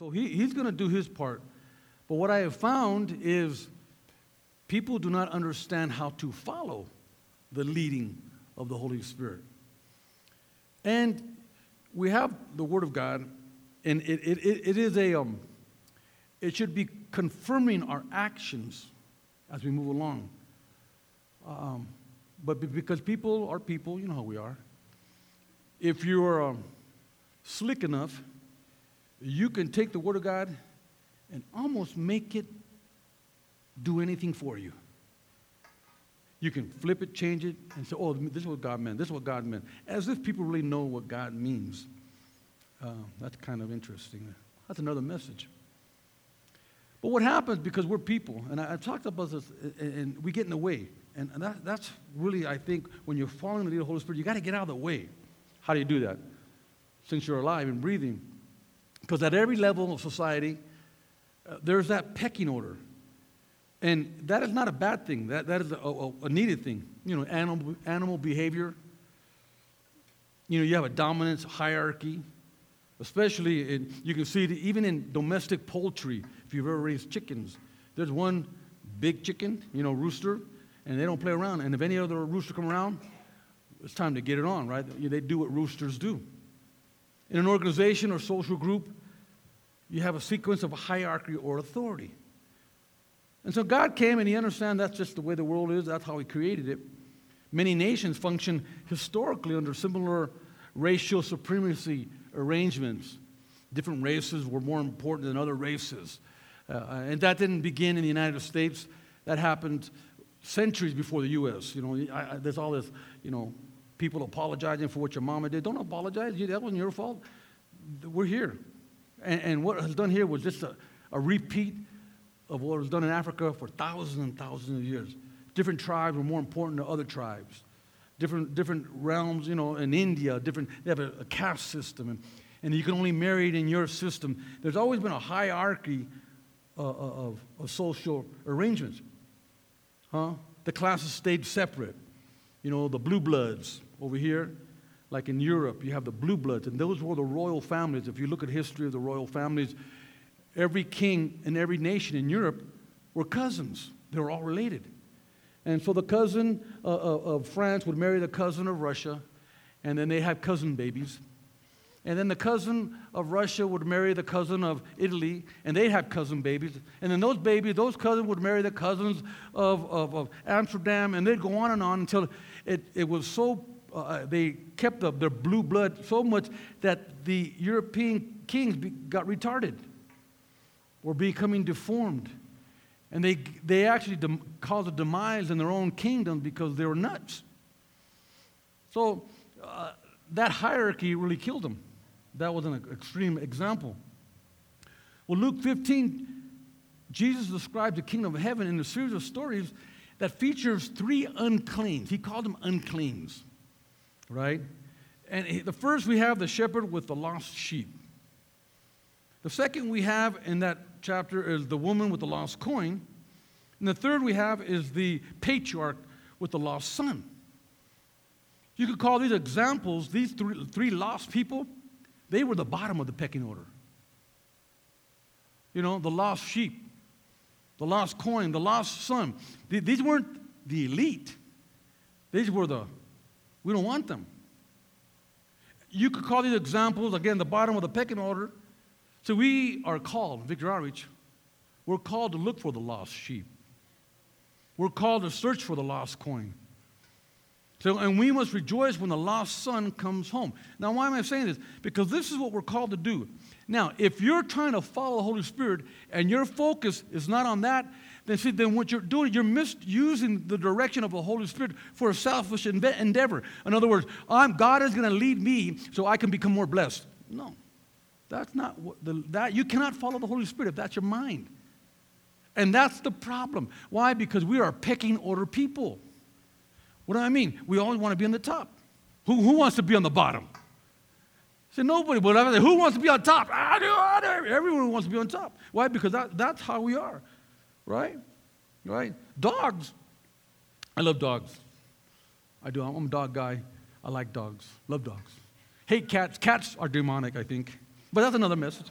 so he, he's going to do his part. But what I have found is people do not understand how to follow the leading of the Holy Spirit. And we have the Word of God, and it, it, it, is a, um, it should be confirming our actions as we move along. Um, but because people are people, you know how we are. If you're um, slick enough, you can take the Word of God and almost make it do anything for you. You can flip it, change it, and say, oh, this is what God meant. This is what God meant. As if people really know what God means. Uh, that's kind of interesting. That's another message. But what happens because we're people, and I, have talked about this, and we get in the way. And that, that's really, I think, when you're following the lead of the Holy Spirit, you got to get out of the way. How do you do that? Since you're alive and breathing. Because at every level of society, uh, there's that pecking order. And that is not a bad thing. That, that is a, a, a needed thing. You know, animal, animal behavior. You know, you have a dominance hierarchy, especially in, you can see it even in domestic poultry. If you've ever raised chickens, there's one big chicken, you know, rooster, and they don't play around. And if any other rooster come around, it's time to get it on, right? They do what roosters do. In an organization or social group, you have a sequence of hierarchy or authority. And so God came and He understands that's just the way the world is, that's how He created it. Many nations function historically under similar racial supremacy arrangements. Different races were more important than other races. Uh, and that didn't begin in the United States. That happened centuries before the U.S. You know, I, I, there's all this, you know, people apologizing for what your mama did. Don't apologize. That wasn't your fault. We're here. And, and what was done here was just a, a repeat of what was done in Africa for thousands and thousands of years. Different tribes were more important than other tribes. Different, different realms, you know, in India, different, they have a, a caste system. And, and you can only marry it in your system. There's always been a hierarchy uh, uh of, of social arrangements. Huh? The classes stayed separate. You know, the blue bloods over here, like in Europe, you have the blue bloods, and those were the royal families. If you look at history of the royal families, every king in every nation in Europe were cousins. They were all related. And so the cousin uh, uh of France would marry the cousin of Russia, and then they had cousin babies. And then the cousin of Russia would marry the cousin of Italy, and they'd have cousin babies. And then those babies, those cousins would marry the cousins of, of, of Amsterdam, and they'd go on and on until it, it was so, uh, they kept the, their blue blood so much that the European kings be, got retarded were becoming deformed. And they, they actually caused a demise in their own kingdom because they were nuts. So uh, that hierarchy really killed them. That was an extreme example. Well, Luke 15, Jesus describes the kingdom of heaven in a series of stories that features three uncleans. He called them uncleans, right? And the first we have the shepherd with the lost sheep. The second we have in that chapter is the woman with the lost coin. And the third we have is the patriarch with the lost son. You could call these examples, these three, three lost people, they were the bottom of the pecking order. You know, the lost sheep, the lost coin, the lost son. These weren't the elite. These were the, we don't want them. You could call these examples, again, the bottom of the pecking order. So we are called, Victory Outreach, we're called to look for the lost sheep. We're called to search for the lost coin. So, and we must rejoice when the lost son comes home. Now, why am I saying this? Because this is what we're called to do. Now, if you're trying to follow the Holy Spirit and your focus is not on that, then see, then what you're doing, you're misusing the direction of the Holy Spirit for a selfish endeavor. In other words, I'm, God is going to lead me so I can become more blessed. No, that's not what the, that. You cannot follow the Holy Spirit if that's your mind. And that's the problem. Why? Because we are pecking order people. What do I mean? We always want to be on the top. Who, who wants to be on the bottom? Say nobody, but who wants to be on top? Everyone wants to be on top. Why? Because that, that's how we are, right? Right? Dogs. I love dogs. I do. I'm a dog guy. I like dogs. Love dogs. Hate cats. Cats are demonic, I think. But that's another message.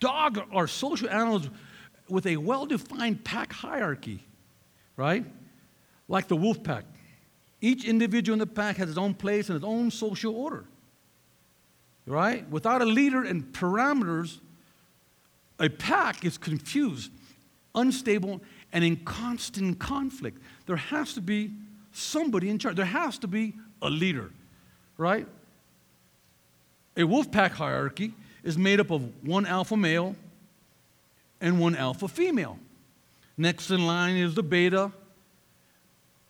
Dogs are social animals with a well defined pack hierarchy, right? Like the wolf pack. Each individual in the pack has its own place and its own social order, right? Without a leader and parameters, a pack is confused, unstable, and in constant conflict. There has to be somebody in charge, there has to be a leader, right? A wolf pack hierarchy is made up of one alpha male and one alpha female. Next in line is the beta,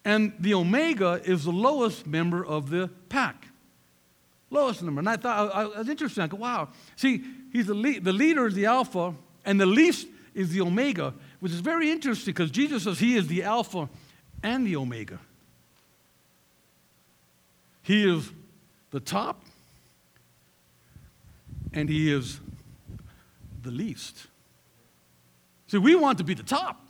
and the omega is the lowest member of the pack. Lowest number. And I thought, I, I was interested. I go, wow. See, he's the, lead, the leader is the alpha, and the least is the omega, which is very interesting because Jesus says he is the alpha and the omega. He is the top, and he is the least. See, we want to be the top.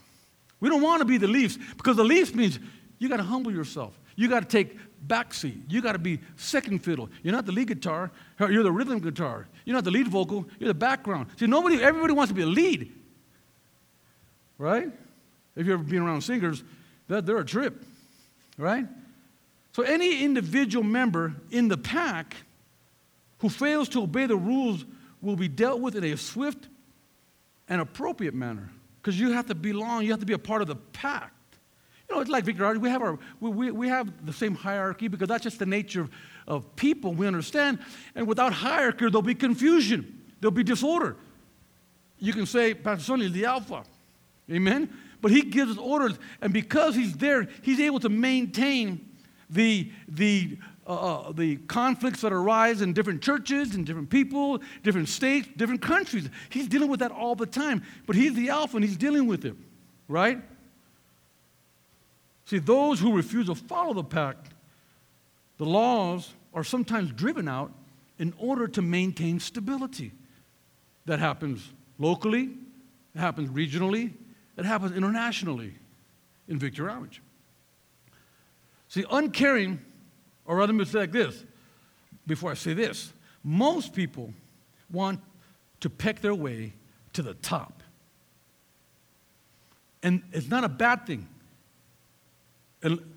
We don't want to be the least because the least means you got to humble yourself. You got to take backseat. You got to be second fiddle. You're not the lead guitar. You're the rhythm guitar. You're not the lead vocal. You're the background. See, nobody, everybody wants to be a lead, right? If you've ever been around singers, that they're a trip, right? So any individual member in the pack who fails to obey the rules will be dealt with in a swift and appropriate manner because you have to belong, you have to be a part of the pack. You know, it's like Victory, we have, our, we, we, we have the same hierarchy because that's just the nature of, of people, we understand. And without hierarchy, there'll be confusion, there'll be disorder. You can say, Pastor Sonny is the alpha. Amen? But he gives orders, and because he's there, he's able to maintain the, the uh, uh, the conflicts that arise in different churches and different people, different states, different countries. He's dealing with that all the time. But he's the alpha and he's dealing with it, right? See, those who refuse to follow the pact, the laws are sometimes driven out in order to maintain stability. That happens locally, it happens regionally, it happens internationally in Victory Outreach. See, uncaring or rather, let me say like this before I say this. Most people want to peck their way to the top. And it's not a bad thing,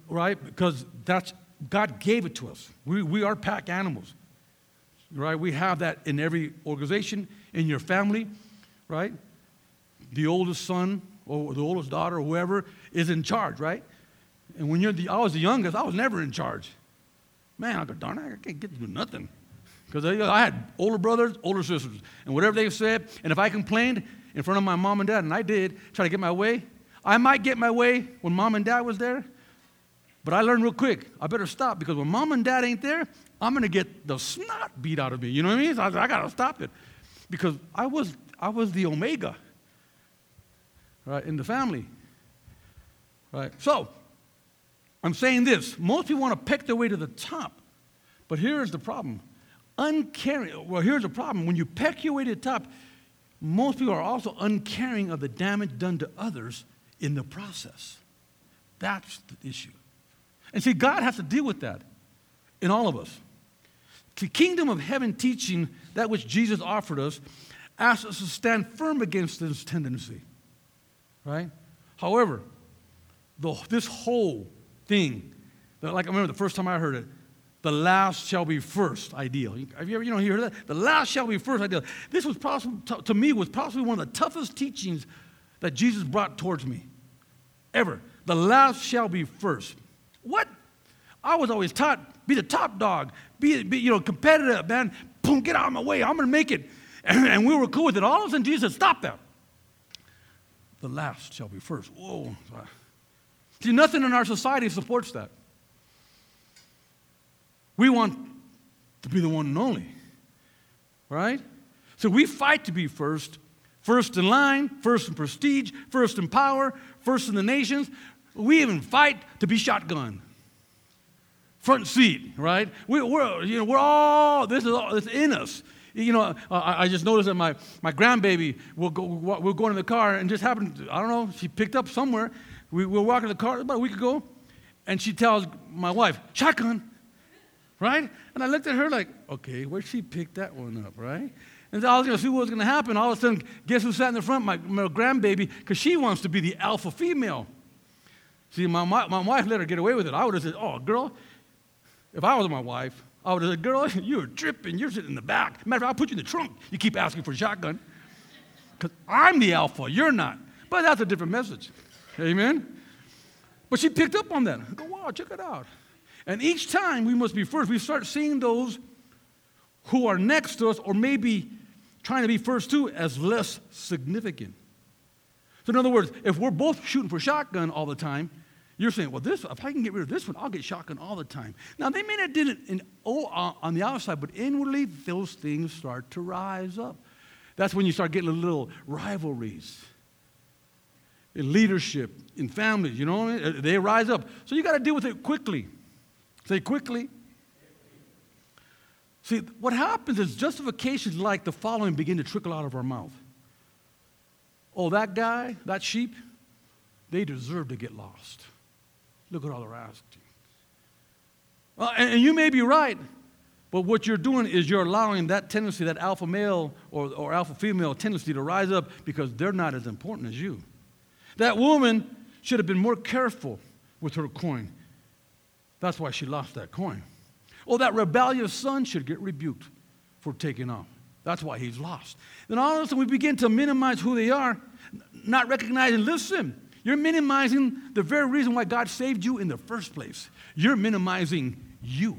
right? Because that's, God gave it to us. We, we are pack animals, right? We have that in every organization, in your family, right? The oldest son or the oldest daughter or whoever is in charge, right? And when you're the, I was the youngest, I was never in charge. Man, I go, darn it, I can't get to do nothing. Because I had older brothers, older sisters, and whatever they said, and if I complained in front of my mom and dad, and I did, try to get my way, I might get my way when mom and dad was there, but I learned real quick, I better stop because when mom and dad ain't there, I'm to get the snot beat out of me. You know what I mean? So I, I got to stop it because I was, I was the omega, right, in the family. Right? So, I'm saying this most people want to pick their way to the top, but here's the problem. Uncaring, well, here's the problem. When you peck your way to the top, most people are also uncaring of the damage done to others in the process. That's the issue. And see, God has to deal with that in all of us. The kingdom of heaven teaching, that which Jesus offered us, asks us to stand firm against this tendency. Right? However, the, this whole thing. Like I remember the first time I heard it, the last shall be first ideal. Have you ever, you know, you heard that? The last shall be first ideal. This was possible, to me, was possibly one of the toughest teachings that Jesus brought towards me ever. The last shall be first. What? I was always taught, be the top dog, be, be you know, competitive, man. Boom, get out of my way. I'm to make it. And, and, we were cool with it. All of a sudden, Jesus said, stop that. The last shall be first. Whoa. See, nothing in our society supports that. We want to be the one and only, right? So we fight to be first, first in line, first in prestige, first in power, first in the nations. We even fight to be shotgun. Front seat, right? We, are you know, we're all, this is all, it's in us. You know, I, I just noticed that my, my grandbaby will go, we're going in the car and just happened, I don't know, she picked up somewhere we were walking in the car about a week ago, and she tells my wife, shotgun. right? And I looked at her like, okay, where'd she pick that one up, right? And I was going to see what was going to happen. All of a sudden, guess who sat in the front? My, my grandbaby, because she wants to be the alpha female. See, my, my, my wife let her get away with it. I would have said, oh, girl, if I was my wife, I would have said, girl, you're tripping. You're sitting in the back. Matter of fact, I'll put you in the trunk. You keep asking for a shotgun. Because I'm the alpha, you're not. But that's a different message. Amen? But she picked up on that. I go, wow, check it out. And each time we must be first, we start seeing those who are next to us or maybe trying to be first too as less significant. So, in other words, if we're both shooting for shotgun all the time, you're saying, well, this, if I can get rid of this one, I'll get shotgun all the time. Now, they may not did it in, oh, uh, on the outside, but inwardly, those things start to rise up. That's when you start getting little rivalries in leadership, in families, you know, I mean? they rise up. So you got to deal with it quickly. Say quickly. See, what happens is justifications like the following begin to trickle out of our mouth. Oh, that guy, that sheep, they deserve to get lost. Look at all they're asking. Well, and, and you may be right, but what you're doing is you're allowing that tendency, that alpha male or, or alpha female tendency to rise up because they're not as important as you. That woman should have been more careful with her coin. That's why she lost that coin. Oh, that rebellious son should get rebuked for taking off. That's why he's lost. Then all of a sudden we begin to minimize who they are, not recognizing, listen, you're minimizing the very reason why God saved you in the first place. You're minimizing you.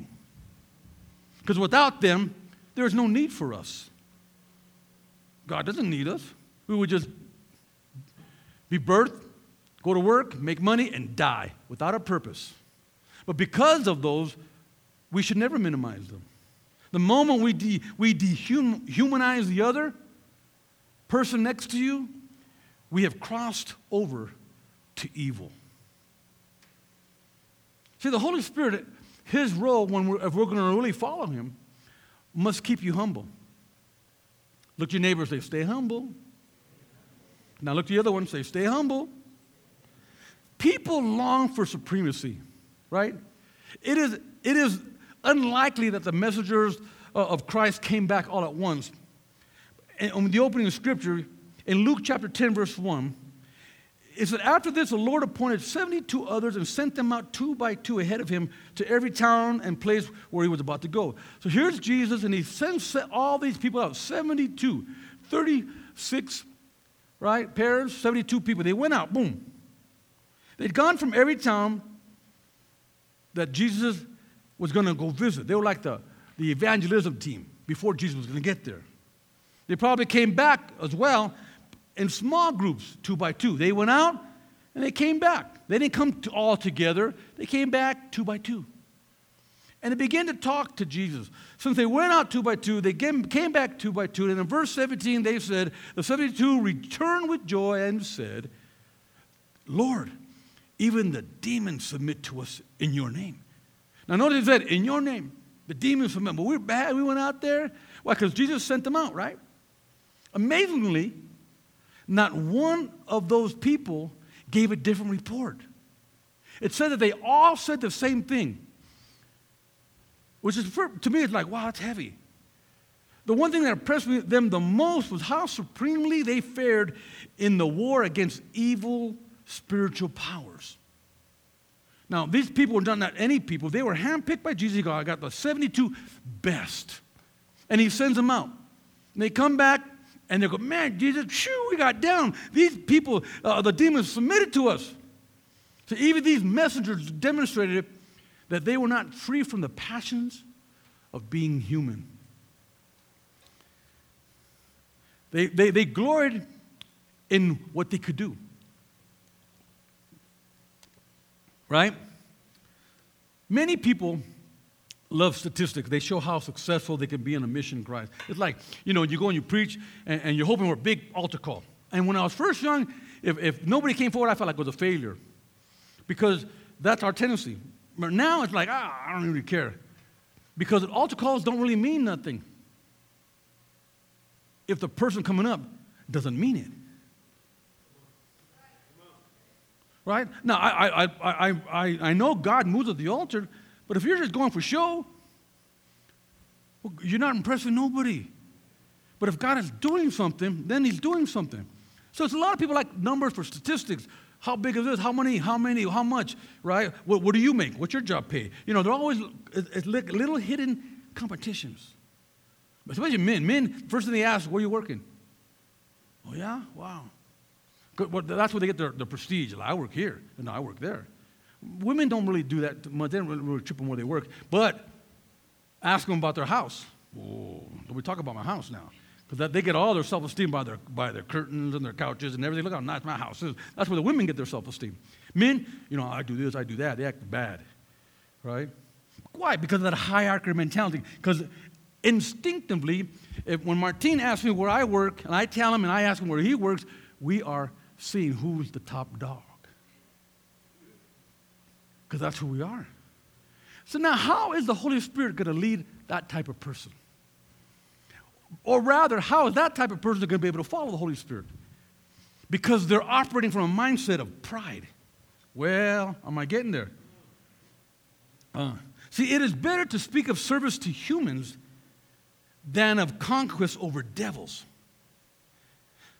Because without them, there's no need for us. God doesn't need us. We would just be birthed, go to work, make money, and die without a purpose. But because of those, we should never minimize them. The moment we, de- we dehumanize the other person next to you, we have crossed over to evil. See, the Holy Spirit his role, when we're, if we're going to really follow him, must keep you humble. Look at your neighbor and say, Stay humble. Now look at the other one and say, Stay humble. People long for supremacy, right? It is, it is unlikely that the messengers uh, of Christ came back all at once. In um, the opening of scripture, in Luke chapter 10, verse 1, it said, After this, the Lord appointed 72 others and sent them out two by two ahead of him to every town and place where he was about to go. So here's Jesus, and he sends all these people out 72, 36, right? Pairs, 72 people. They went out, boom. They'd gone from every town that Jesus was going to go visit. They were like the, the evangelism team before Jesus was going to get there. They probably came back as well in small groups, two by two. They went out and they came back. They didn't come to all together, they came back two by two. And they began to talk to Jesus. Since they went out two by two, they came back two by two. And in verse 17, they said, The 72 returned with joy and said, Lord, even the demons submit to us in your name. Now, notice that in your name, the demons submit. But we're bad. We went out there. Why? Because Jesus sent them out, right? Amazingly, not one of those people gave a different report. It said that they all said the same thing, which is, to me, it's like, wow, that's heavy. The one thing that impressed them the most was how supremely they fared in the war against evil spiritual powers. Now, these people were not any people. They were handpicked by Jesus. God, got the 72 best. And he sends them out. And they come back and they go, man, Jesus, shoo, we got down. These people, uh, the demons submitted to us. So even these messengers demonstrated that they were not free from the passions of being human. They, they, they gloried in what they could do. Right? Many people love statistics. They show how successful they can be in a mission Christ. It's like, you know, you go and you preach and, and you're hoping for a big altar call. And when I was first young, if, if nobody came forward, I felt like it was a failure because that's our tendency. But now it's like, ah, I don't really care because altar calls don't really mean nothing if the person coming up doesn't mean it. Right? Now, I, I, I, I, I know God moves at the altar, but if you're just going for show, Well, you're not impressing nobody. But if God is doing something, then He's doing something. So it's a lot of people like numbers for statistics. How big is this? How many? How many? How much? Right? What, what do you make? What's your job pay? You know, they're always little hidden competitions. Especially men. Men, first thing they ask, where are you working? Oh, yeah? Wow. Well, that's where they get their, their prestige. Like, I work here. No, I work there. Women don't really do that much. They don't really, really trip them where they work. But ask them about their house. Oh, don't we talk about my house now. Because they get all their self esteem by their, by their curtains and their couches and everything. Look how nice my house is. That's where the women get their self esteem. Men, you know, I do this, I do that. They act bad, right? Why? Because of that hierarchy mentality. Because instinctively, if, when Martin asks me where I work, and I tell him and I ask him where he works, we are seeing who's the top dog. Because that's who we are. So now, how is the Holy Spirit going to lead that type of person? Or rather, how is that type of person going to be able to follow the Holy Spirit? Because they're operating from a mindset of pride. Well, am I getting there? Uh, see, it is better to speak of service to humans than of conquest over devils.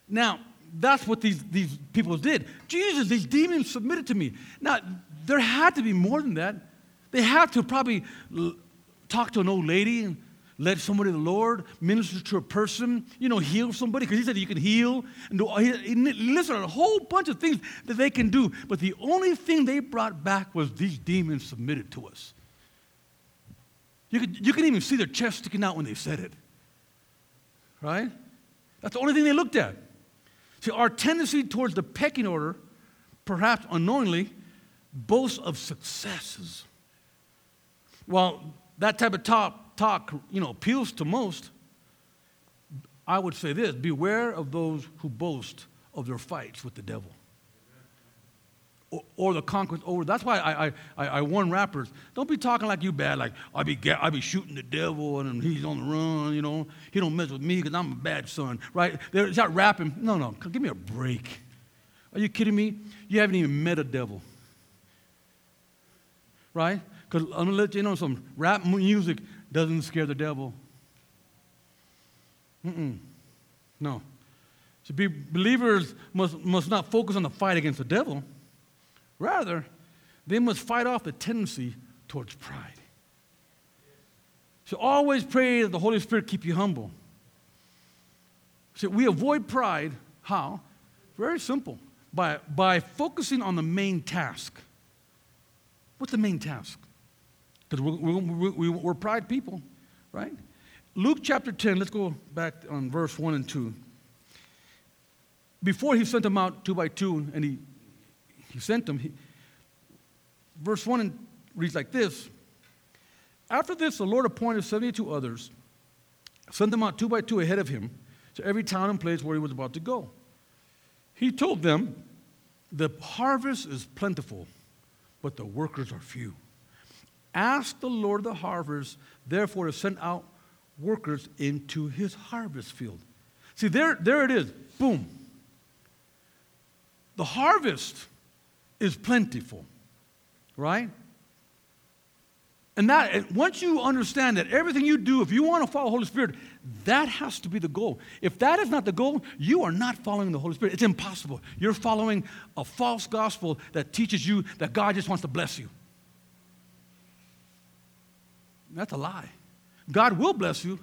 Now, that's what these, these people did. Jesus, these demons submitted to me. Now, there had to be more than that. They had to probably talk to an old lady and led somebody the Lord, minister to a person, you know, heal somebody, because he said you can heal. And do, he, listed a whole bunch of things that they can do. But the only thing they brought back was these demons submitted to us. You could, you can even see their chest sticking out when they said it. Right? That's the only thing they looked at. See, our tendency towards the pecking order, perhaps unknowingly, boasts of successes. Well, that type of talk, talk, you know, appeals to most. I would say this beware of those who boast of their fights with the devil or, or the conquest over. That's why I, I, I, warn rappers don't be talking like you bad, like I be, I be shooting the devil and he's on the run, you know. He don't mess with me because I'm a bad son, right? They're not rapping. No, no, give me a break. Are you kidding me? You haven't even met a devil, right? Because I'm going to let you know some rap music doesn't scare the devil. Mm-mm. No. So be, believers must, must not focus on the fight against the devil. Rather, they must fight off the tendency towards pride. So always pray that the Holy Spirit keep you humble. So we avoid pride. How? Very simple. By, by focusing on the main task. What's the main task? Because we're, we're, we're, pride people, right? Luke chapter 10, let's go back on verse 1 and 2. Before he sent them out two by two, and he he sent them. He, verse 1 reads like this After this, the Lord appointed 72 others, sent them out two by two ahead of him to every town and place where he was about to go. He told them, The harvest is plentiful, but the workers are few. Ask the Lord of the harvest, therefore, to send out workers into his harvest field. See, there, there it is. Boom. The harvest is plentiful, right? And that once you understand that everything you do, if you want to follow the Holy Spirit, that has to be the goal. If that is not the goal, you are not following the Holy Spirit. It's impossible. You're following a false gospel that teaches you that God just wants to bless you. That's a lie. God will bless you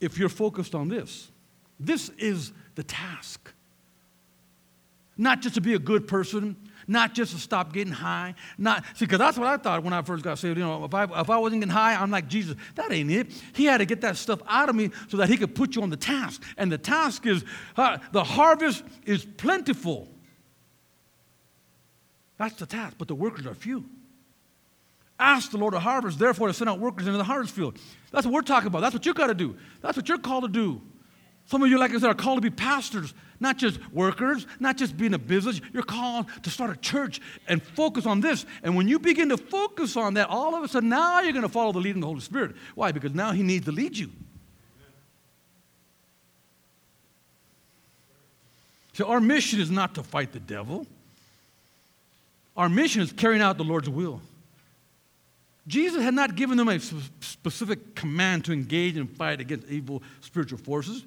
if you're focused on this. This is the task. Not just to be a good person, not just to stop getting high. Not see, because that's what I thought when I first got saved. You know, if I if I wasn't getting high, I'm like Jesus. That ain't it. He had to get that stuff out of me so that he could put you on the task. And the task is uh, the harvest is plentiful. That's the task, but the workers are few. Ask the Lord of harvest, therefore, to send out workers into the harvest field. That's what we're talking about. That's what you got to do. That's what you're called to do. Some of you, like I said, are called to be pastors not just workers, not just being a business. You're called to start a church and focus on this. And when you begin to focus on that, all of a sudden now you're going to follow the leading of the Holy Spirit. Why? Because now He needs to lead you. So our mission is not to fight the devil. Our mission is carrying out the Lord's will. Jesus had not given them a specific command to engage and fight against evil spiritual forces.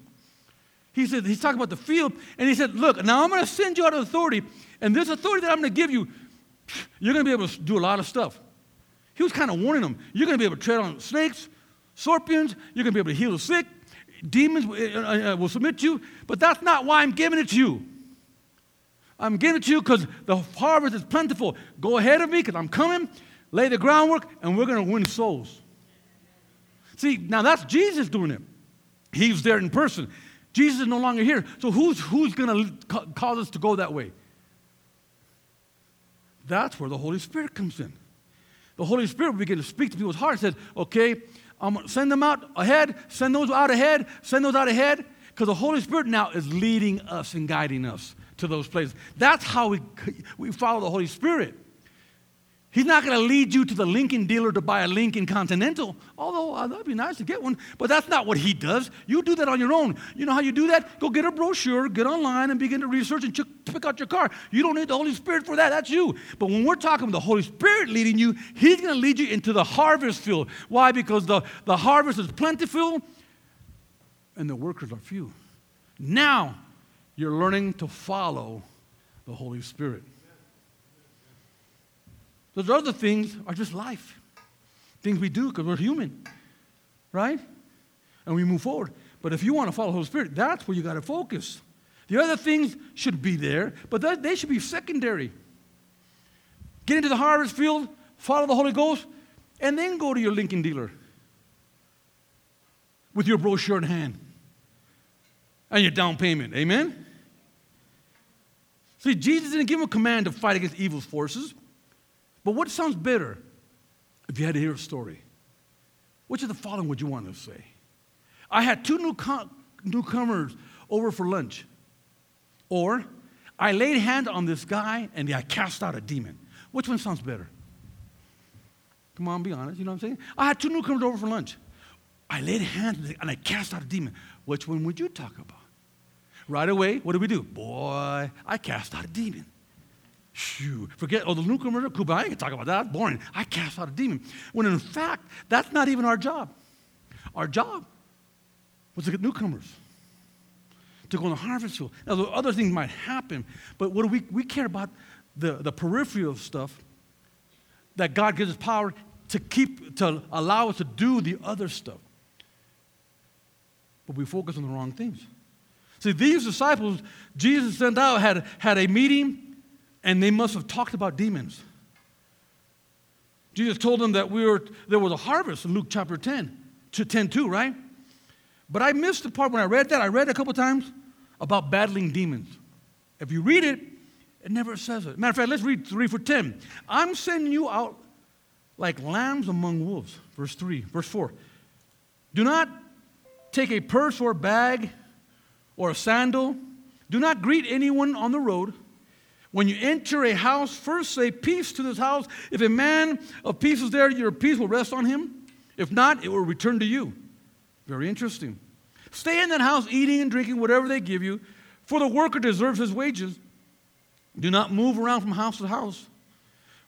He said, he's talking about the field, and he said, Look, now I'm going to send you out of authority, and this authority that I'm going to give you, you're going to be able to do a lot of stuff. He was kind of warning them. You're going to be able to tread on snakes, scorpions, you're going to be able to heal the sick, demons uh, uh, uh, will submit to you, but that's not why I'm giving it to you. I'm giving it to you because the harvest is plentiful. Go ahead of me because I'm coming, lay the groundwork, and we're going to win souls. See, now that's Jesus doing it. He's there in person. Jesus is no longer here. So who's, who's going to cause us to go that way? That's where the Holy Spirit comes in. The Holy Spirit will begin to speak to people's hearts and says, okay, I'm going to send them out ahead, send those out ahead, send those out ahead, because the Holy Spirit now is leading us and guiding us to those places. That's how we, we follow the Holy Spirit. He's not going to lead you to the Lincoln dealer to buy a Lincoln Continental, although uh, that'd be nice to get one, but that's not what he does. You do that on your own. You know how you do that? Go get a brochure, get online, and begin to research and ch- pick out your car. You don't need the Holy Spirit for that. That's you. But when we're talking about the Holy Spirit leading you, he's going to lead you into the harvest field. Why? Because the, the harvest is plentiful and the workers are few. Now you're learning to follow the Holy Spirit. Those other things are just life. Things we do because we're human, right? And we move forward. But if you want to follow the Holy Spirit, that's where you got to focus. The other things should be there, but that, they should be secondary. Get into the harvest field, follow the Holy Ghost, and then go to your Lincoln dealer with your brochure in hand and your down payment. Amen? See, Jesus didn't give him a command to fight against evil forces. But what sounds better if you had to hear a story? Which of the following would you want to say? I had two new newcomers over for lunch. Or I laid hands on this guy and I cast out a demon. Which one sounds better? Come on, be honest. You know what I'm saying? I had two newcomers over for lunch. I laid hands and I cast out a demon. Which one would you talk about? Right away, what do we do? Boy, I cast out a demon. Shoo. Forget, oh, the newcomer, I ain't gonna talk about that. That's boring. I cast out a demon. When in fact, that's not even our job. Our job was to get newcomers, to go in the harvest field. Now, the other things might happen, but what do we, we care about the, the periphery of stuff that God gives us power to keep, to allow us to do the other stuff. But we focus on the wrong things. See, these disciples Jesus sent out had, had a meeting and they must have talked about demons. Jesus told them that we were, there was a harvest in Luke chapter 10, to 10 2, right? But I missed the part when I read that. I read a couple times about battling demons. If you read it, it never says it. Matter of fact, let's read 3 for 10. I'm sending you out like lambs among wolves. Verse 3, verse 4. Do not take a purse or a bag or a sandal. Do not greet anyone on the road. When you enter a house, first say peace to this house. If a man of peace is there, your peace will rest on him. If not, it will return to you. Very interesting. Stay in that house, eating and drinking whatever they give you, for the worker deserves his wages. Do not move around from house to house.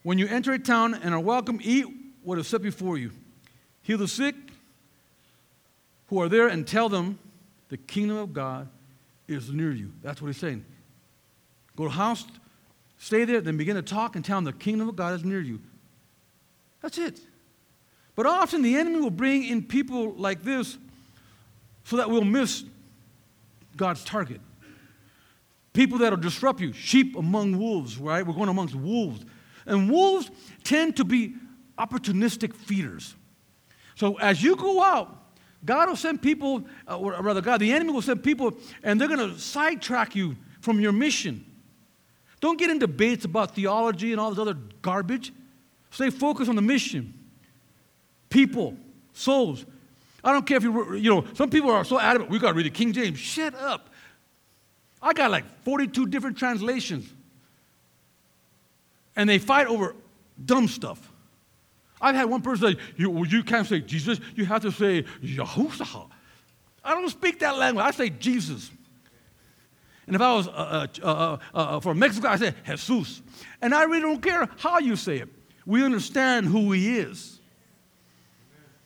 When you enter a town and are welcome, eat what is set before you. Heal the sick who are there and tell them the kingdom of God is near you. That's what he's saying. Go to house Stay there, then begin to talk and tell them the kingdom of God is near you. That's it. But often the enemy will bring in people like this so that we'll miss God's target. People that will disrupt you, sheep among wolves, right? We're going amongst wolves. And wolves tend to be opportunistic feeders. So as you go out, God will send people, uh, or rather, God, the enemy will send people, and they're going to sidetrack you from your mission. Don't get in debates about theology and all this other garbage. Stay focused on the mission. People, souls. I don't care if you, you know, some people are so adamant, we got to read the King James. Shut up. I got like 42 different translations. And they fight over dumb stuff. I've had one person say, you, you can't say Jesus, you have to say Yahushua. I don't speak that language. I say Jesus. And if I was uh, uh, uh, uh, from Mexico, I say Jesus. And I really don't care how you say it. We understand who he is.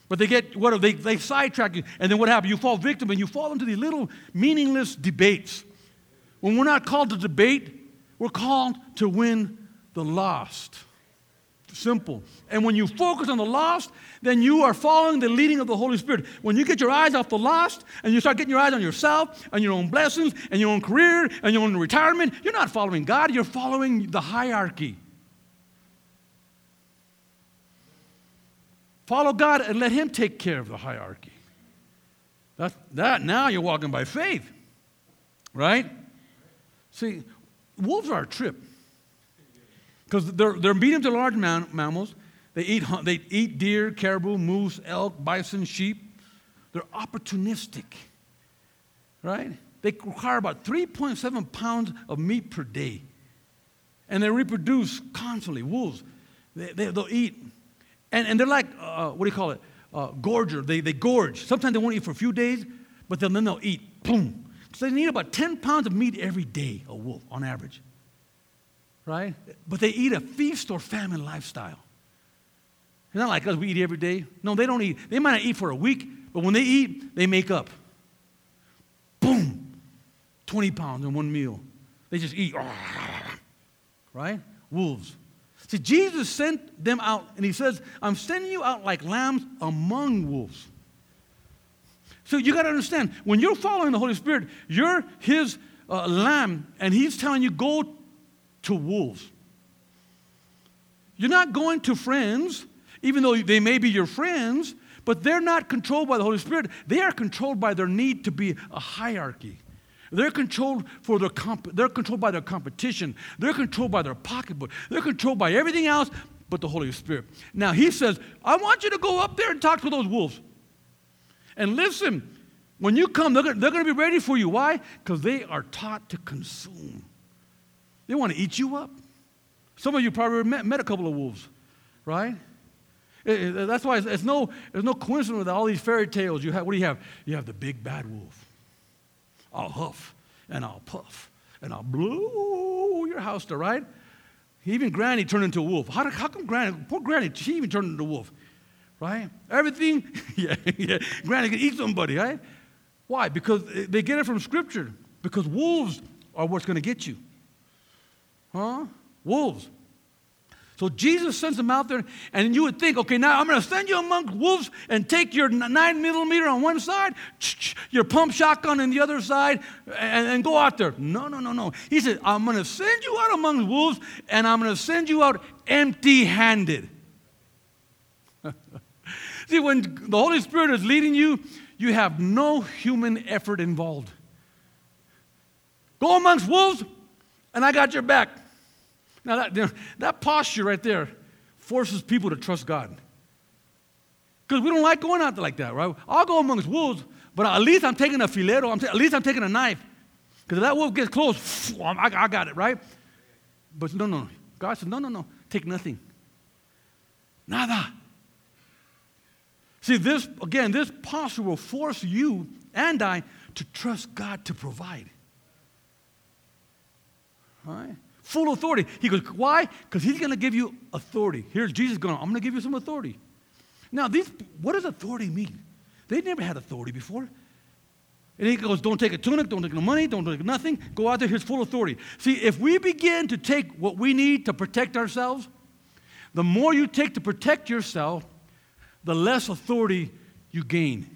But they get what they, they sidetrack you, and then what happens? You fall victim and you fall into these little meaningless debates. When we're not called to debate, we're called to win the lost. Simple. And when you focus on the lost, then you are following the leading of the Holy Spirit. When you get your eyes off the lost and you start getting your eyes on yourself and your own blessings and your own career and your own retirement, you're not following God, you're following the hierarchy. Follow God and let Him take care of the hierarchy. That, that now you're walking by faith, right? See, wolves are a trip because they're, they're medium to large man, mammals. They eat, they eat deer, caribou, moose, elk, bison, sheep. They're opportunistic, right? They require about 3.7 pounds of meat per day. And they reproduce constantly. Wolves, they, they, will eat. And, and they're like, uh, what do you call it? Uh, gorger. They, they gorge. Sometimes they won't eat for a few days, but then, then they'll eat. Boom. So they need about 10 pounds of meat every day, a wolf, on average. Right? But they eat a feast or famine lifestyle. It's not like us, we eat every day. No, they don't eat. They might not eat for a week, but when they eat, they make up. Boom! 20 pounds in one meal. They just eat. Right? Wolves. See, Jesus sent them out, and he says, I'm sending you out like lambs among wolves. So you got to understand, when you're following the Holy Spirit, you're his uh, lamb, and he's telling you, go to wolves. You're not going to friends, even though they may be your friends, but they're not controlled by the Holy Spirit. They are controlled by their need to be a hierarchy. They're controlled for their comp- they're controlled by their competition. They're controlled by their pocketbook. They're controlled by everything else but the Holy Spirit. Now he says, I want you to go up there and talk to those wolves. And listen, when you come, they're going to be ready for you. Why? Because they are taught to consume. They want to eat you up. Some of you probably met, met a couple of wolves, right? Eh, eh, it, it, that's why it's, it's, no, there's no coincidence with all these fairy tales. You have, what do you have? You have the big bad wolf. I'll huff and I'll puff and I'll blow your house to, right? Even Granny turned into a wolf. How, how come Granny, poor Granny, she even turned into a wolf, right? Everything, yeah, yeah. Granny can eat somebody, right? Why? Because they get it from Scripture. Because wolves are what's going to get you. Huh? Wolves. So Jesus sends them out there, and you would think, okay, now I'm going to send you among wolves and take your nine millimeter on one side, your pump shotgun on the other side, and, and go out there. No, no, no, no. He said, I'm going to send you out among wolves, and I'm going to send you out empty handed. See, when the Holy Spirit is leading you, you have no human effort involved. Go amongst wolves, and I got your back. Now, that, that posture right there forces people to trust God. Because we don't like going out there like that, right? I'll go amongst wolves, but at least I'm taking a filero, I'm at least I'm taking a knife. Because if that wolf gets close, I, got it, right? But no, no. God said, no, no, no. Take nothing. Nada. See, this, again, this posture will force you and I to trust God to provide. Right? Full authority. He goes, why? Because he's going to give you authority. Here's Jesus going, I'm going to give you some authority. Now, these, what does authority mean? They never had authority before. And he goes, don't take a tunic, don't take no money, don't take nothing. Go out there, here's full authority. See, if we begin to take what we need to protect ourselves, the more you take to protect yourself, the less authority you gain.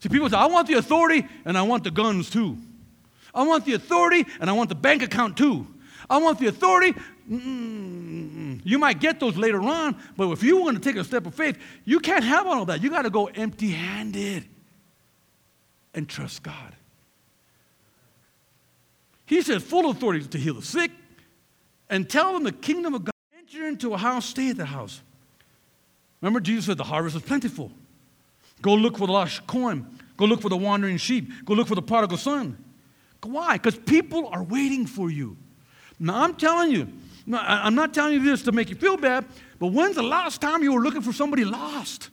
See, people say, I want the authority and I want the guns too. I want the authority and I want the bank account too. I want the authority. Mm, you might get those later on, but if you want to take a step of faith, you can't have all of that. You got to go empty handed and trust God. He says, full authority to heal the sick and tell them the kingdom of God. Enter into a house, stay at the house. Remember, Jesus said the harvest is plentiful. Go look for the lost coin. Go look for the wandering sheep. Go look for the prodigal son. Why? Because people are waiting for you. Now, I'm telling you, I'm not telling you this to make you feel bad, but when's the last time you were looking for somebody lost?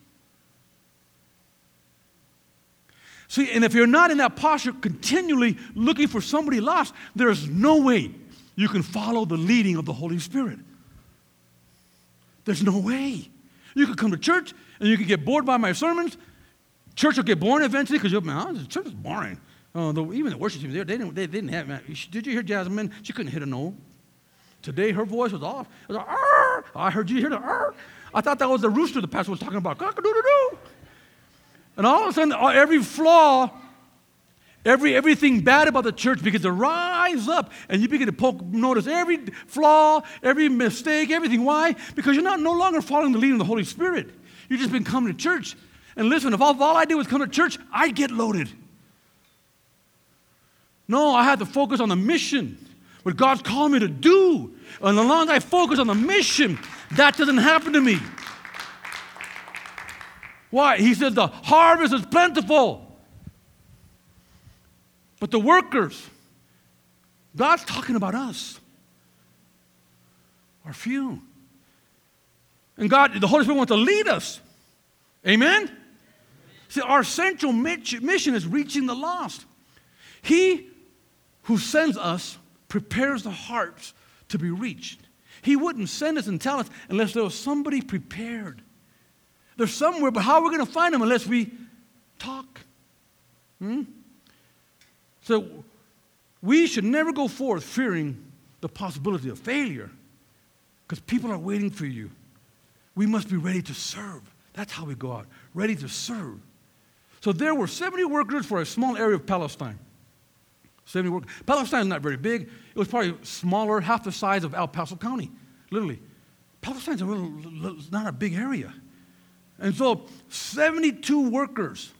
See, and if you're not in that posture, continually looking for somebody lost, there's no way you can follow the leading of the Holy Spirit. There's no way. You could come to church and you could get bored by my sermons. Church will get boring eventually because you'll be, oh, church is boring. Oh, the, even the worship team there, they didn't, they didn't have, man. Did you hear Jasmine? She couldn't hit a note. Today, her voice was off. Was like, I heard you hear the, Arr. I thought that was the rooster the pastor was talking about. Cock-a-doodle-doo. And all of a sudden, uh, every flaw, every, everything bad about the church begins to rise up, and you begin to poke, notice every flaw, every mistake, everything. Why? Because you're not no longer following the leading of the Holy Spirit. You've just been coming to church. And listen, if all, if all I did was come to church, I'd get loaded. No, I had to focus on the mission, what God's called me to do. And as long as I focus on the mission, that doesn't happen to me. Why? He says the harvest is plentiful. But the workers, God's talking about us, are few. And God, the Holy Spirit wants to lead us. Amen? See, our central mission is reaching the lost. He who sends us prepares the hearts to be reached. He wouldn't send us and tell us unless there was somebody prepared. They're somewhere, but how are we going to find them unless we talk? Hmm? So we should never go forth fearing the possibility of failure because people are waiting for you. We must be ready to serve. That's how we go out, ready to serve. So there were 70 workers for a small area of Palestine. 70 workers. Palestine is not very big. It was probably smaller, half the size of El Paso County, literally. Palestine's a little, not a big area. And so 72 workers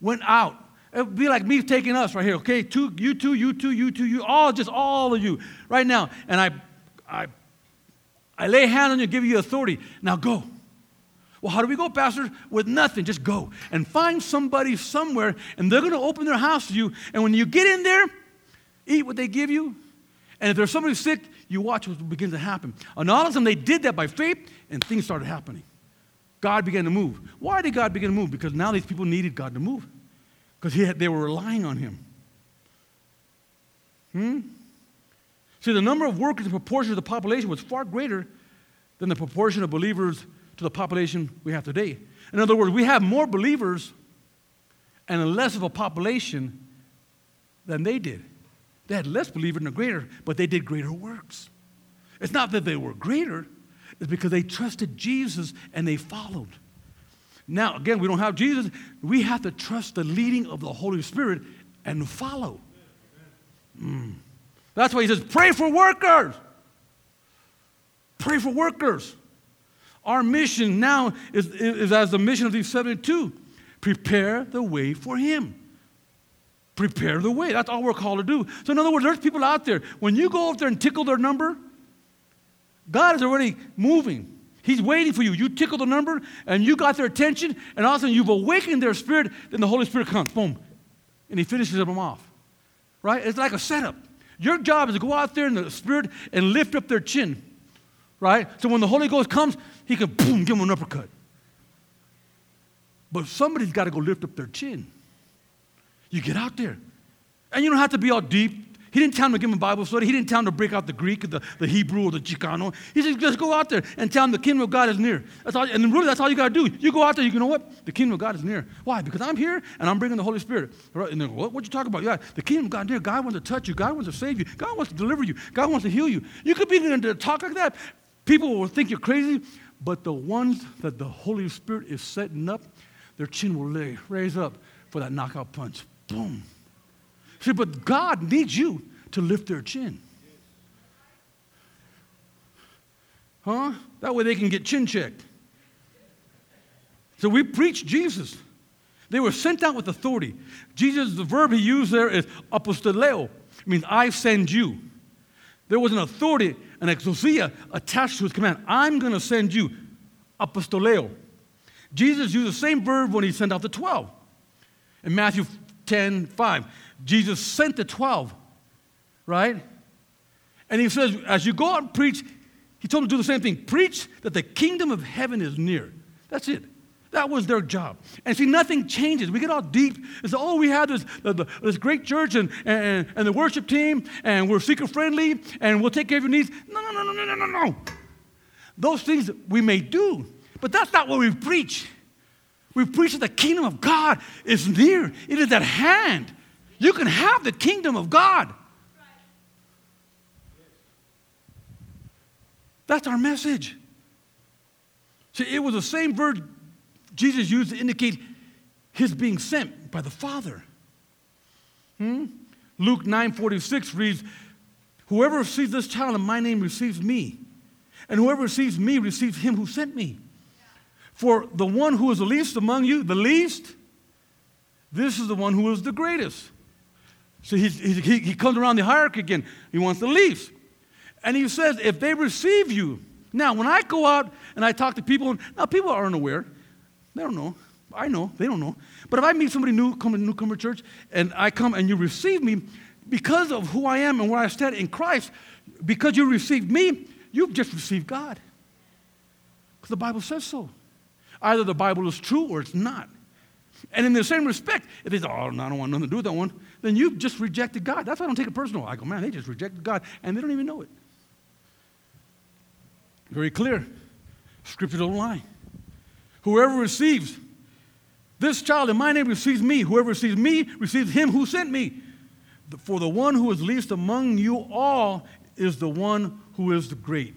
went out. It would be like me taking us right here, okay? Two, you two, you two, you two, you, all, just all of you right now. And I, I, I lay hand on you, give you authority. Now go. Well, how do we go, Pastor? With nothing, just go and find somebody somewhere, and they're going to open their house to you. And when you get in there, eat what they give you. And if there's somebody sick, you watch what begins to happen. And all of a sudden, they did that by faith, and things started happening. God began to move. Why did God begin to move? Because now these people needed God to move. Because they were relying on Him. Hmm? See, the number of workers in proportion to the population was far greater than the proportion of believers to the population we have today. In other words, we have more believers and less of a population than they did. They had less believers the greater, but they did greater works. It's not that they were greater, it's because they trusted Jesus and they followed. Now, again, we don't have Jesus. We have to trust the leading of the Holy Spirit and follow. Mm. That's why he says, pray for workers. Pray for workers. Our mission now is, is as the mission of these 72 prepare the way for him. Prepare the way. That's all we're called to do. So, in other words, there's people out there. When you go up there and tickle their number, God is already moving. He's waiting for you. You tickle the number and you got their attention, and all of a sudden you've awakened their spirit, then the Holy Spirit comes, boom, and He finishes them off. Right? It's like a setup. Your job is to go out there in the Spirit and lift up their chin. Right? So when the Holy Ghost comes, He can boom, give them an uppercut. But somebody's got to go lift up their chin. You get out there. And you don't have to be all deep he didn't tell him to give him Bible study. He didn't tell him to break out the Greek, or the, the Hebrew, or the Chicano. He said, just go out there and tell him the kingdom of God is near. That's all, and really, that's all you got to do. You go out there, you know what? The kingdom of God is near. Why? Because I'm here and I'm bringing the Holy Spirit. And what, what you talking about? Yeah, the kingdom of God near. God wants to touch you. God wants to save you. God wants to deliver you. God wants to heal you. You could be going to talk like that. People will think you're crazy, but the ones that the Holy Spirit is setting up, their chin will lay, raise up for that knockout punch. Boom. See, but God needs you to lift their chin. Huh? That way they can get chin checked. So we preach Jesus. They were sent out with authority. Jesus, the verb he used there is apostoleo, it means I send you. There was an authority, an exousia attached to his command. I'm going to send you, apostoleo. Jesus used the same verb when he sent out the 12. In Matthew 10 5, Jesus sent the 12 right? And he says, as you go out and preach, he told them to do the same thing preach that the kingdom of heaven is near. That's it. That was their job. And see, nothing changes. We get all deep and say, oh, we have this, the, this great church and, and, and the worship team, and we're seeker friendly, and we'll take care of your needs. No, no, no, no, no, no, no, no. Those things we may do, But that's not what we preach. We preach that the kingdom of God is near, it is at hand. You can have the kingdom of God. That's our message. See, it was the same word Jesus used to indicate his being sent by the Father. Hmm? Luke 9:46 reads, Whoever receives this child in my name receives me, and whoever receives me receives him who sent me. For the one who is the least among you, the least, this is the one who is the greatest. So he, he, he comes around the hierarchy again. He wants the least. And he says, if they receive you. Now, when I go out and I talk to people, now people aren't aware. They don't know. I know. They don't know. But if I meet somebody new, come to newcomer church, and I come and you receive me, because of who I am and where I stand in Christ, because you received me, you've just received God. Because the Bible says so. Either the Bible is true or it's not. And in the same respect, if they say, oh, no, I don't want nothing to do with that one, then you've just rejected God. That's why I don't take it personal. I go, man, they just rejected God, and they don't even know it. Very clear. Scripture don't lie. Whoever receives this child in my name receives me. Whoever receives me receives him who sent me. For the one who is least among you all is the one who is the great.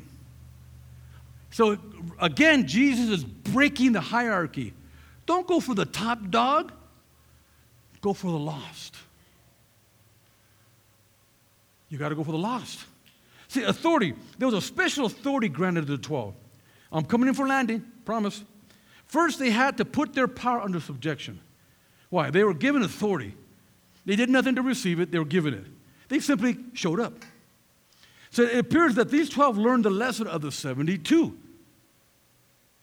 So again, Jesus is breaking the hierarchy. Don't go for the top dog, go for the lost. You got to go for the lost. See, authority, there was a special authority granted to the 12. I'm coming in for landing, promise. First, they had to put their power under subjection. Why? They were given authority. They did nothing to receive it, they were given it. They simply showed up. So it appears that these 12 learned the lesson of the 72.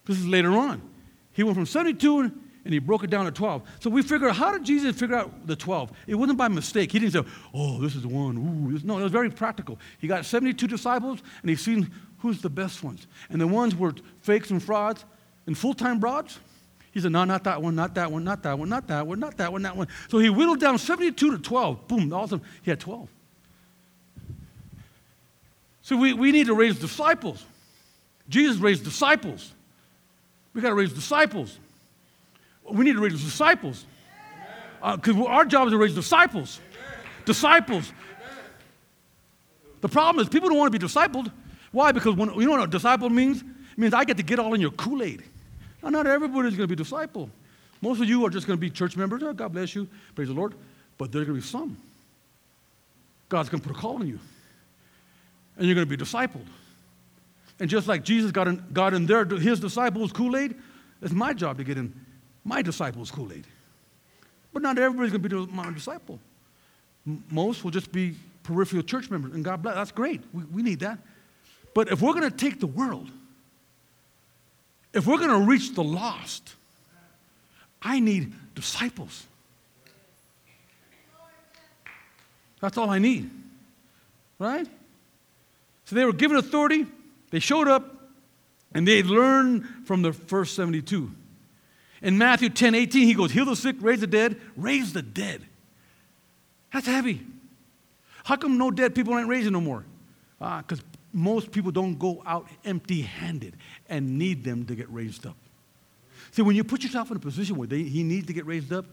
This is later on. He went from 72 and he broke it down to 12. So we figure out how did Jesus figure out the 12? It wasn't by mistake. He didn't say, oh, this is one. Ooh. No, it was very practical. He got 72 disciples and he's seen who's the best ones. And the ones were fakes and frauds and full time broads. He said, no, not that one, not that one, not that one, not that one, not that one, that one. So he whittled down 72 to 12. Boom, all of a sudden he had 12. So we, we need to raise disciples. Jesus raised disciples. We got to raise disciples. We need to raise disciples. Because uh, our job is to raise disciples. Disciples. The problem is people don't want to be discipled. Why? Because when, you know what a disciple means? It means I get to get all in your Kool Aid. Now, not everybody's going to be disciple. Most of you are just going to be church members. Oh, God bless you. Praise the Lord. But there's going to be some. God's going to put a call on you. And you're going to be discipled. And just like Jesus got in, got in there, his disciples' Kool Aid, it's my job to get in my disciples' Kool Aid. But not everybody's going to be my disciple. Most will just be peripheral church members. And God bless. That's great. We, we need that. But if we're going to take the world, if we're going to reach the lost, I need disciples. That's all I need. Right? So they were given authority, they showed up, and they learned from the first 72. In Matthew 10 18, he goes, Heal the sick, raise the dead, raise the dead. That's heavy. How come no dead people ain't raising no more? Because ah, most people don't go out empty handed and need them to get raised up. See, when you put yourself in a position where they, he needs to get raised up,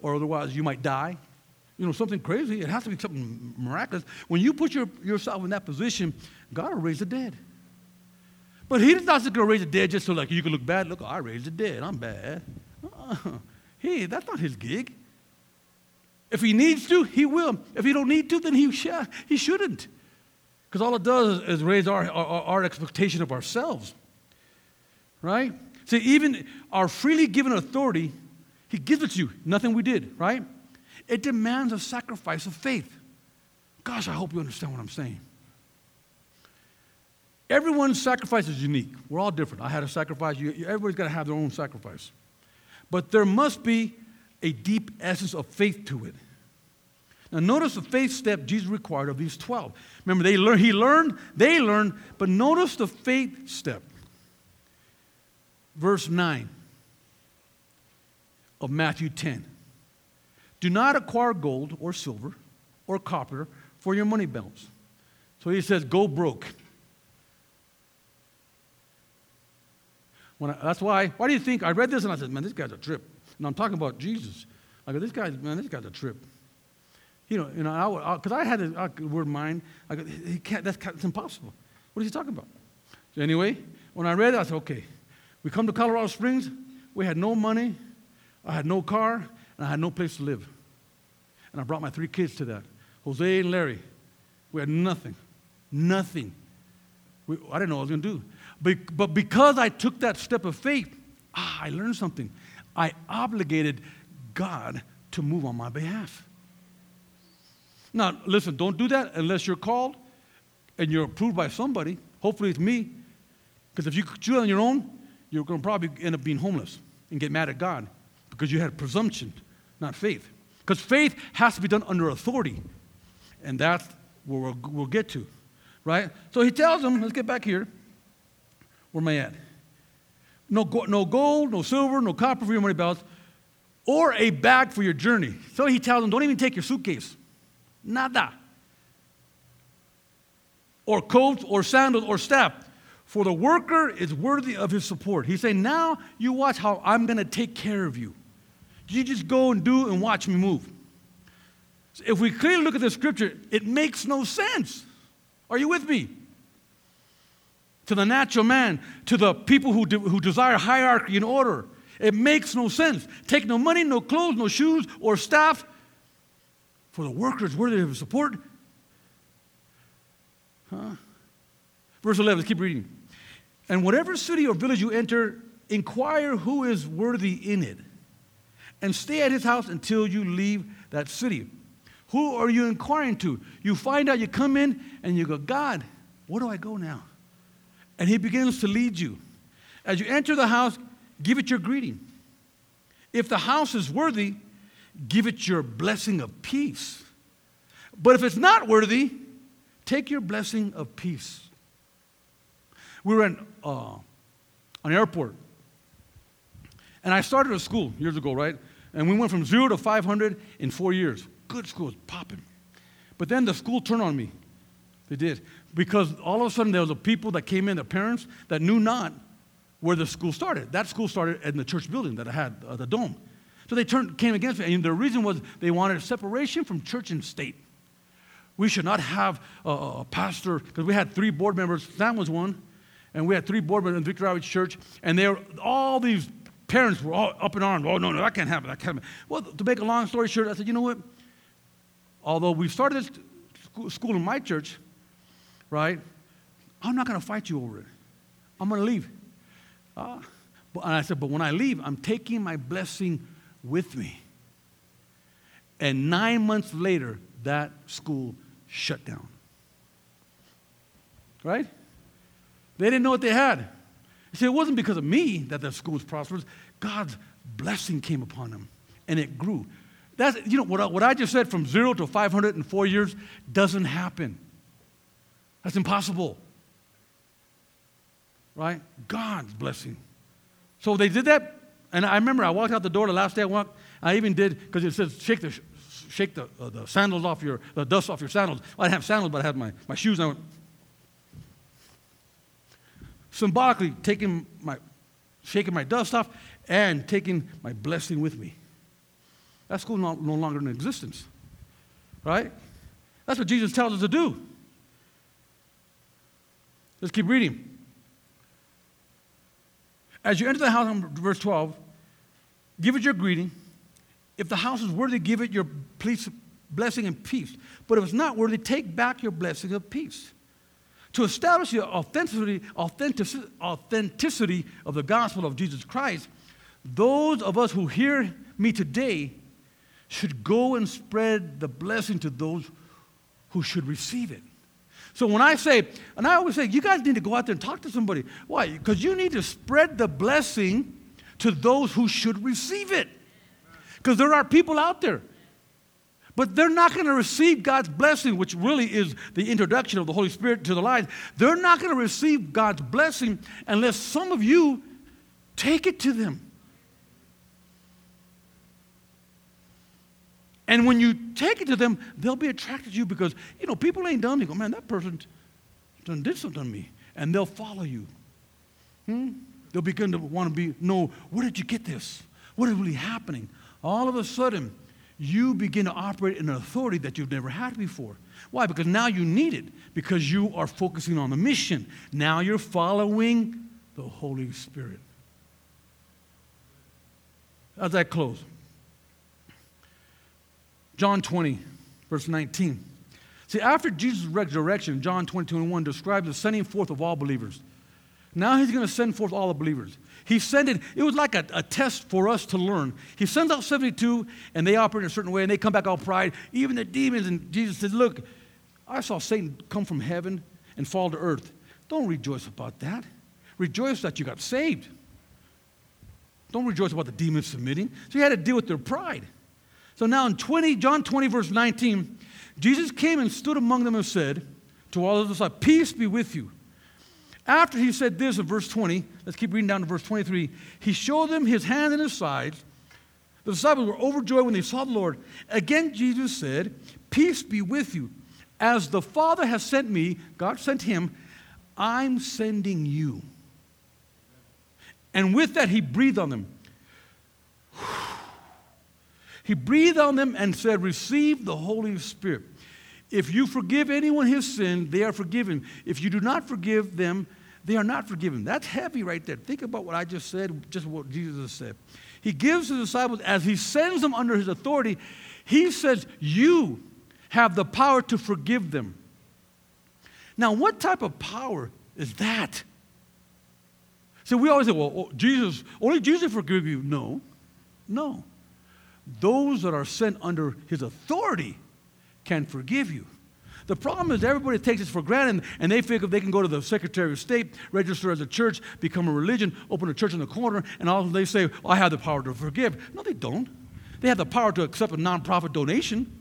or otherwise you might die, you know, something crazy, it has to be something miraculous. When you put your, yourself in that position, God will raise the dead. But He's not just going to raise the dead just so like you can look bad. Look, I raised the dead. I'm bad. Uh, hey, that's not His gig. If He needs to, He will. If He don't need to, then He, sh- he shouldn't. Because all it does is raise our, our, our expectation of ourselves. Right? See, even our freely given authority, He gives it to you. Nothing we did, right? It demands a sacrifice of faith. Gosh, I hope you understand what I'm saying. Everyone's sacrifice is unique. We're all different. I had a sacrifice. You, Everybody's got to have their own sacrifice. But there must be a deep essence of faith to it. Now, notice the faith step Jesus required of these 12. Remember, they learn, he learned, they learned, but notice the faith step. Verse 9 of Matthew 10. Do not acquire gold or silver or copper for your money belts. So he says, go broke. I, that's why. Why do you think I read this and I said, man, this guy's a trip. And I'm talking about Jesus. I go, this guy's man, this guy's a trip. You know, you know, I because I, I, had a, word in mind. I go, he can't. That's, that's impossible. What is he talking about? So anyway, when I read it, I said, okay. We come to Colorado Springs. We had no money. I had no car, and I had no place to live. And I brought my three kids to that. Jose and Larry. We had nothing. Nothing. We, I didn't know what I was going to do. But, but because I took that step of faith, ah, I learned something. I obligated God to move on my behalf. Now, listen, don't do that unless you're called and you're approved by somebody. Hopefully, it's me. Because if you do it on your own, you're going to probably end up being homeless and get mad at God because you had presumption, not faith. Because faith has to be done under authority. And that's where we'll, we'll get to, right? So he tells them, let's get back here. Where am I at? No, no gold, no silver, no copper for your money belts, or a bag for your journey. So he tells them, don't even take your suitcase. Nada. Or coat, or sandals, or staff. For the worker is worthy of his support. He's saying, now you watch how I'm going to take care of you. You just go and do and watch me move. If we clearly look at the scripture, it makes no sense. Are you with me? To the natural man, to the people who, de- who desire hierarchy and order, it makes no sense. Take no money, no clothes, no shoes, or staff for the workers worthy of support. Huh? Verse 11, let's keep reading. And whatever city or village you enter, inquire who is worthy in it, and stay at his house until you leave that city. Who are you inquiring to? You find out, you come in, and you go, God, where do I go now? And he begins to lead you. As you enter the house, give it your greeting. If the house is worthy, give it your blessing of peace. But if it's not worthy, take your blessing of peace. We were in uh, an airport, and I started a school years ago, right? And we went from zero to 500 in four years. Good school, was popping. But then the school turned on me. They did. Because all of a sudden there was a people that came in, the parents, that knew not where the school started. That school started in the church building that I had, uh, the dome. So they turned, came against me. And the reason was they wanted separation from church and state. We should not have a, a pastor, because we had three board members. Sam was one, and we had three board members in Victory Outreach Church, and they were, all these parents were all up in arms. Oh, no, no, that can't happen. That can't happen. Well, to make a long story short, I said, you know what? Although we started this school in my church, right? I'm not going to fight you over it. I'm going to leave. Uh, but, and I said, but when I leave, I'm taking my blessing with me. And nine months later, that school shut down. Right? They didn't know what they had. See, it wasn't because of me that the school was prosperous. God's blessing came upon them, and it grew. That's, you know, what I, what I just said from zero to 500 in four years doesn't happen. That's impossible. Right? God's blessing. So they did that, and I remember I walked out the door the last day I walked. I even did because it says shake the shake the, uh, the sandals off your the dust off your sandals. Well, I didn't have sandals, but I had my, my shoes. I went symbolically taking my shaking my dust off and taking my blessing with me. That school no, no longer in existence, right? That's what Jesus tells us to do. Let's keep reading. As you enter the house, verse 12, give it your greeting. If the house is worthy, give it your blessing and peace. But if it's not worthy, take back your blessing of peace. To establish the authenticity, authenticity, of the gospel of Jesus Christ, those of us who hear me today should go and spread the blessing to those who should receive it. So when I say, and I always say, you guys need to go out there and talk to somebody. Why? Because you need to spread the blessing to those who should receive it. Because there are people out there. But they're not going to receive God's blessing, which really is the introduction of the Holy Spirit to the lives. They're not going to receive God's blessing unless some of you take it to them. And when you take it to them, they'll be attracted to you because, you know, people ain't done. They go, man, that person done did something to me. And they'll follow you. Hmm? they'll begin to want to be know where did you get this? What is really happening? All of a sudden, you begin to operate in an authority that you've never had before. Why? Because now you need it, because you are focusing on the mission. Now you're following the Holy Spirit. As I close, John 20, verse 19. See, after Jesus' resurrection, John 20, 21 describes the sending forth of all believers. Now he's going to send forth all the believers. He sent it, it was like a, a, test for us to learn. He sends out 72, and they operate in a certain way, and they come back all pride. Even the demons, and Jesus said, Look, I saw Satan come from heaven and fall to earth. Don't rejoice about that. Rejoice that you got saved. Don't rejoice about the demons submitting. So he had to deal with their pride. So now in 20, John 20, verse 19, Jesus came and stood among them and said to all of us, Peace be with you. After he said this in verse 20, let's keep reading down to verse 23, he showed them his hand and his side. The disciples were overjoyed when they saw the Lord. Again, Jesus said, Peace be with you. As the Father has sent me, God sent him, I'm sending you. And with that, he breathed on them. He breathed on them and said, Receive the Holy Spirit. If you forgive anyone his sin, they are forgiven. If you do not forgive them, they are not forgiven. That's heavy right there. Think about what I just said, just what Jesus said. He gives his disciples, as he sends them under his authority, he says, You have the power to forgive them. Now, what type of power is that? So we always say, well, oh, Jesus, only Jesus forgive you. No, no. Those that are sent under his authority can forgive you. The problem is everybody takes this for granted and they think they can go to the Secretary of State, register as a church, become a religion, open a church in the corner, and all they say, I have the power to forgive. No, they don't. They have the power to accept a nonprofit donation.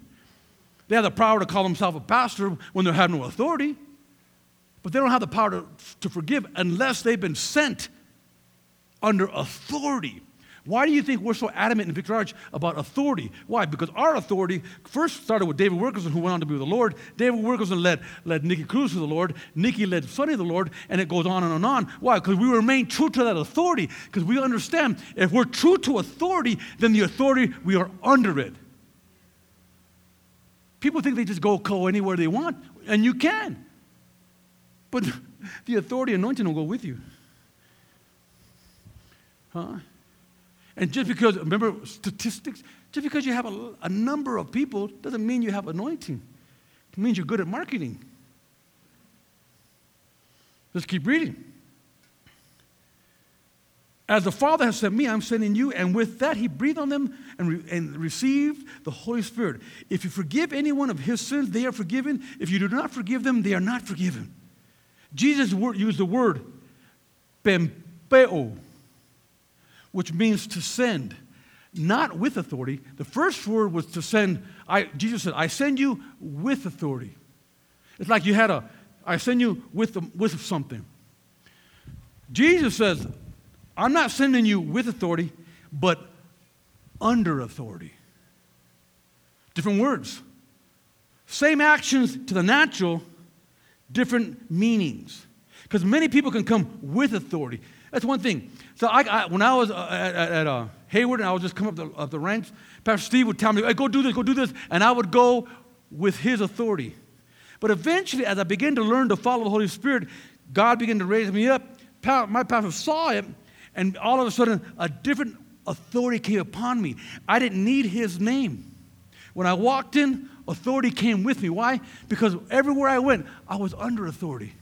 They have the power to call themselves a pastor when they have no authority. But they don't have the power to, to forgive unless they've been sent under authority. Why do you think we're so adamant in Victory Outreach about authority? Why? Because our authority first started with David Wilkerson, who went on to be with the Lord. David Wilkerson led, led Nicky Cruz to the Lord. Nicky led Sonny to the Lord, and it goes on and on and on. Why? Because we remain true to that authority. Because we understand if we're true to authority, then the authority, we are under it. People think they just go, go anywhere they want, and you can. But the authority anointing will go with you. Huh? And just because, remember statistics, just because you have a, a number of people doesn't mean you have anointing. It means you're good at marketing. Let's keep reading. As the Father has sent me, I'm sending you. And with that, he breathed on them and, re- and received the Holy Spirit. If you forgive anyone of his sins, they are forgiven. If you do not forgive them, they are not forgiven. Jesus used the word pempeo which means to send, not with authority. The first word was to send. I, Jesus said, I send you with authority. It's like you had a, I send you with, the, with something. Jesus says, I'm not sending you with authority, but under authority. Different words. Same actions to the natural, different meanings. Because many people can come with authority. That's one thing. So I, I, when I was uh, at, at uh, Hayward and I was just coming up the, up the ranks, Pastor Steve would tell me, hey, go do this, go do this. And I would go with his authority. But eventually, as I began to learn to follow the Holy Spirit, God began to raise me up. My pastor saw it, and all of a sudden, a different authority came upon me. I didn't need his name. When I walked in, authority came with me. Why? Because everywhere I went, I was under authority.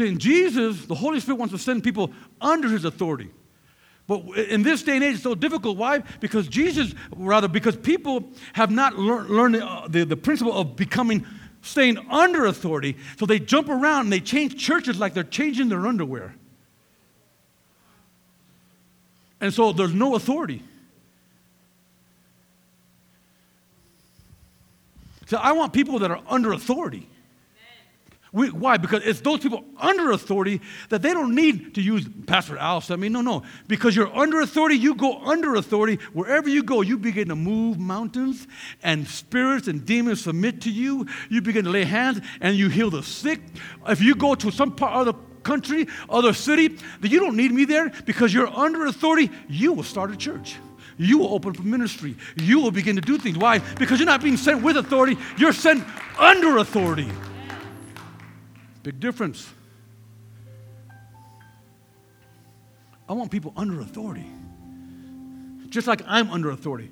See, in Jesus, the Holy Spirit wants to send people under his authority. But in this day and age, it's so difficult. Why? Because Jesus, rather, because people have not lear- learned the, uh, the, the principle of becoming, staying under authority. So they jump around and they change churches like they're changing their underwear. And so there's no authority. So I want people that are under authority. We, why? Because it's those people under authority that they don't need to use Pastor Al I mean, No, no. Because you're under authority, you go under authority. Wherever you go, you begin to move mountains and spirits and demons submit to you. You begin to lay hands and you heal the sick. If you go to some part of the country, other city, that you don't need me there because you're under authority, you will start a church. You will open for ministry. You will begin to do things. Why? Because you're not being sent with authority, you're sent under authority. Big difference. I want people under authority. Just like I'm under authority.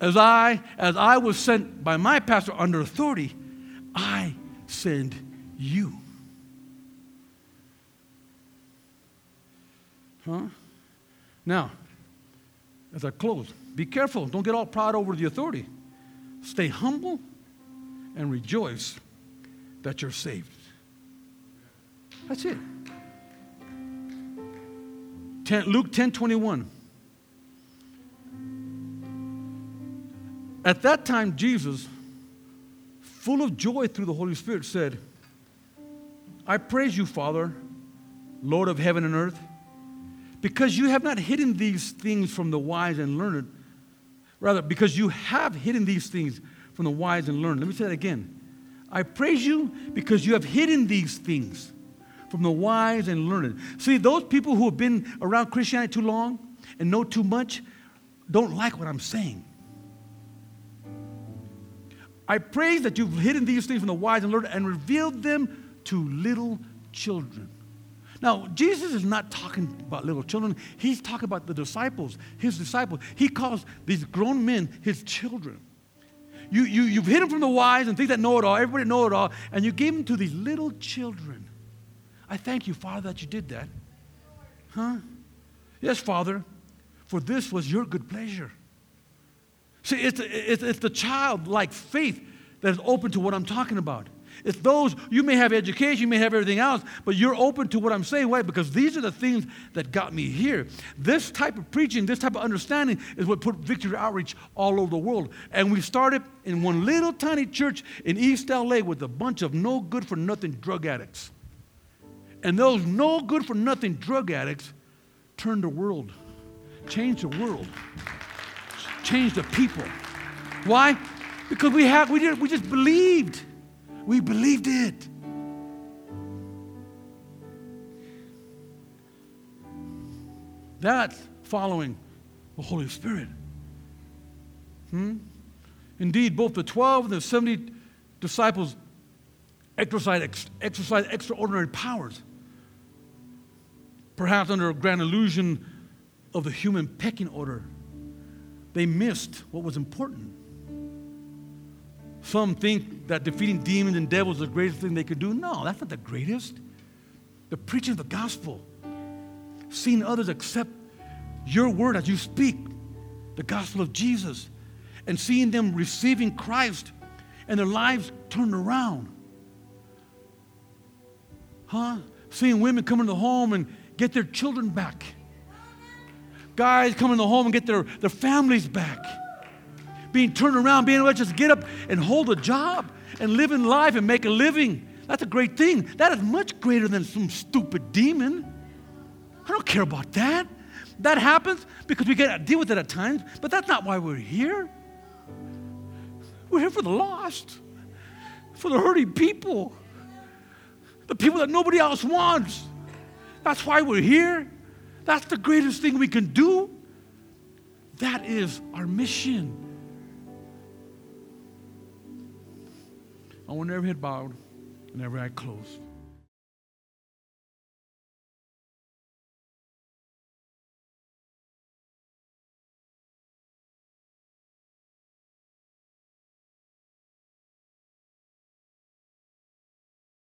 As I, as I was sent by my pastor under authority, I send you. Huh? Now, as I close, be careful. Don't get all proud over the authority. Stay humble and rejoice that you're saved. That's it. 10, Luke 10 21. At that time, Jesus, full of joy through the Holy Spirit, said, I praise you, Father, Lord of heaven and earth, because you have not hidden these things from the wise and learned. Rather, because you have hidden these things from the wise and learned. Let me say that again. I praise you because you have hidden these things from the wise and learned. See, those people who have been around Christianity too long and know too much don't like what I'm saying. I praise that you've hidden these things from the wise and learned and revealed them to little children. Now, Jesus is not talking about little children. He's talking about the disciples, his disciples. He calls these grown men his children. You, you, you've hidden from the wise and think that know it all, everybody know it all, and you gave them to these little children. I thank you, Father, that you did that. Huh? Yes, Father, for this was your good pleasure. See, it's, it's, it's the childlike faith that is open to what I'm talking about. It's those, you may have education, you may have everything else, but you're open to what I'm saying. Why? Because these are the things that got me here. This type of preaching, this type of understanding is what put Victory Outreach all over the world. And we started in one little tiny church in East LA with a bunch of no good for nothing drug addicts. And those no good for nothing drug addicts turned the world, changed the world, changed the people. Why? Because we have we did we just believed. We believed it. That's following the Holy Spirit. Hmm? Indeed, both the 12 and the 70 disciples exercised, exercised extraordinary powers perhaps under a grand illusion of the human pecking order, they missed what was important. Some think that defeating demons and devils is the greatest thing they could do. No, that's not the greatest. The preaching of the gospel, seeing others accept your word as you speak, the gospel of Jesus, and seeing them receiving Christ and their lives turned around. Huh? Seeing women come into the home and get their children back. Guys come into the home and get their, their families back. Being turned around, being able to just get up and hold a job and live in life and make a living. That's a great thing. That is much greater than some stupid demon. I don't care about that. That happens because we get to deal with it at times, but that's not why we're here. We're here for the lost, for the hurting people, the people that nobody else wants. That's why we're here. That's the greatest thing we can do. That is our mission. I want every head bowed and every eye closed.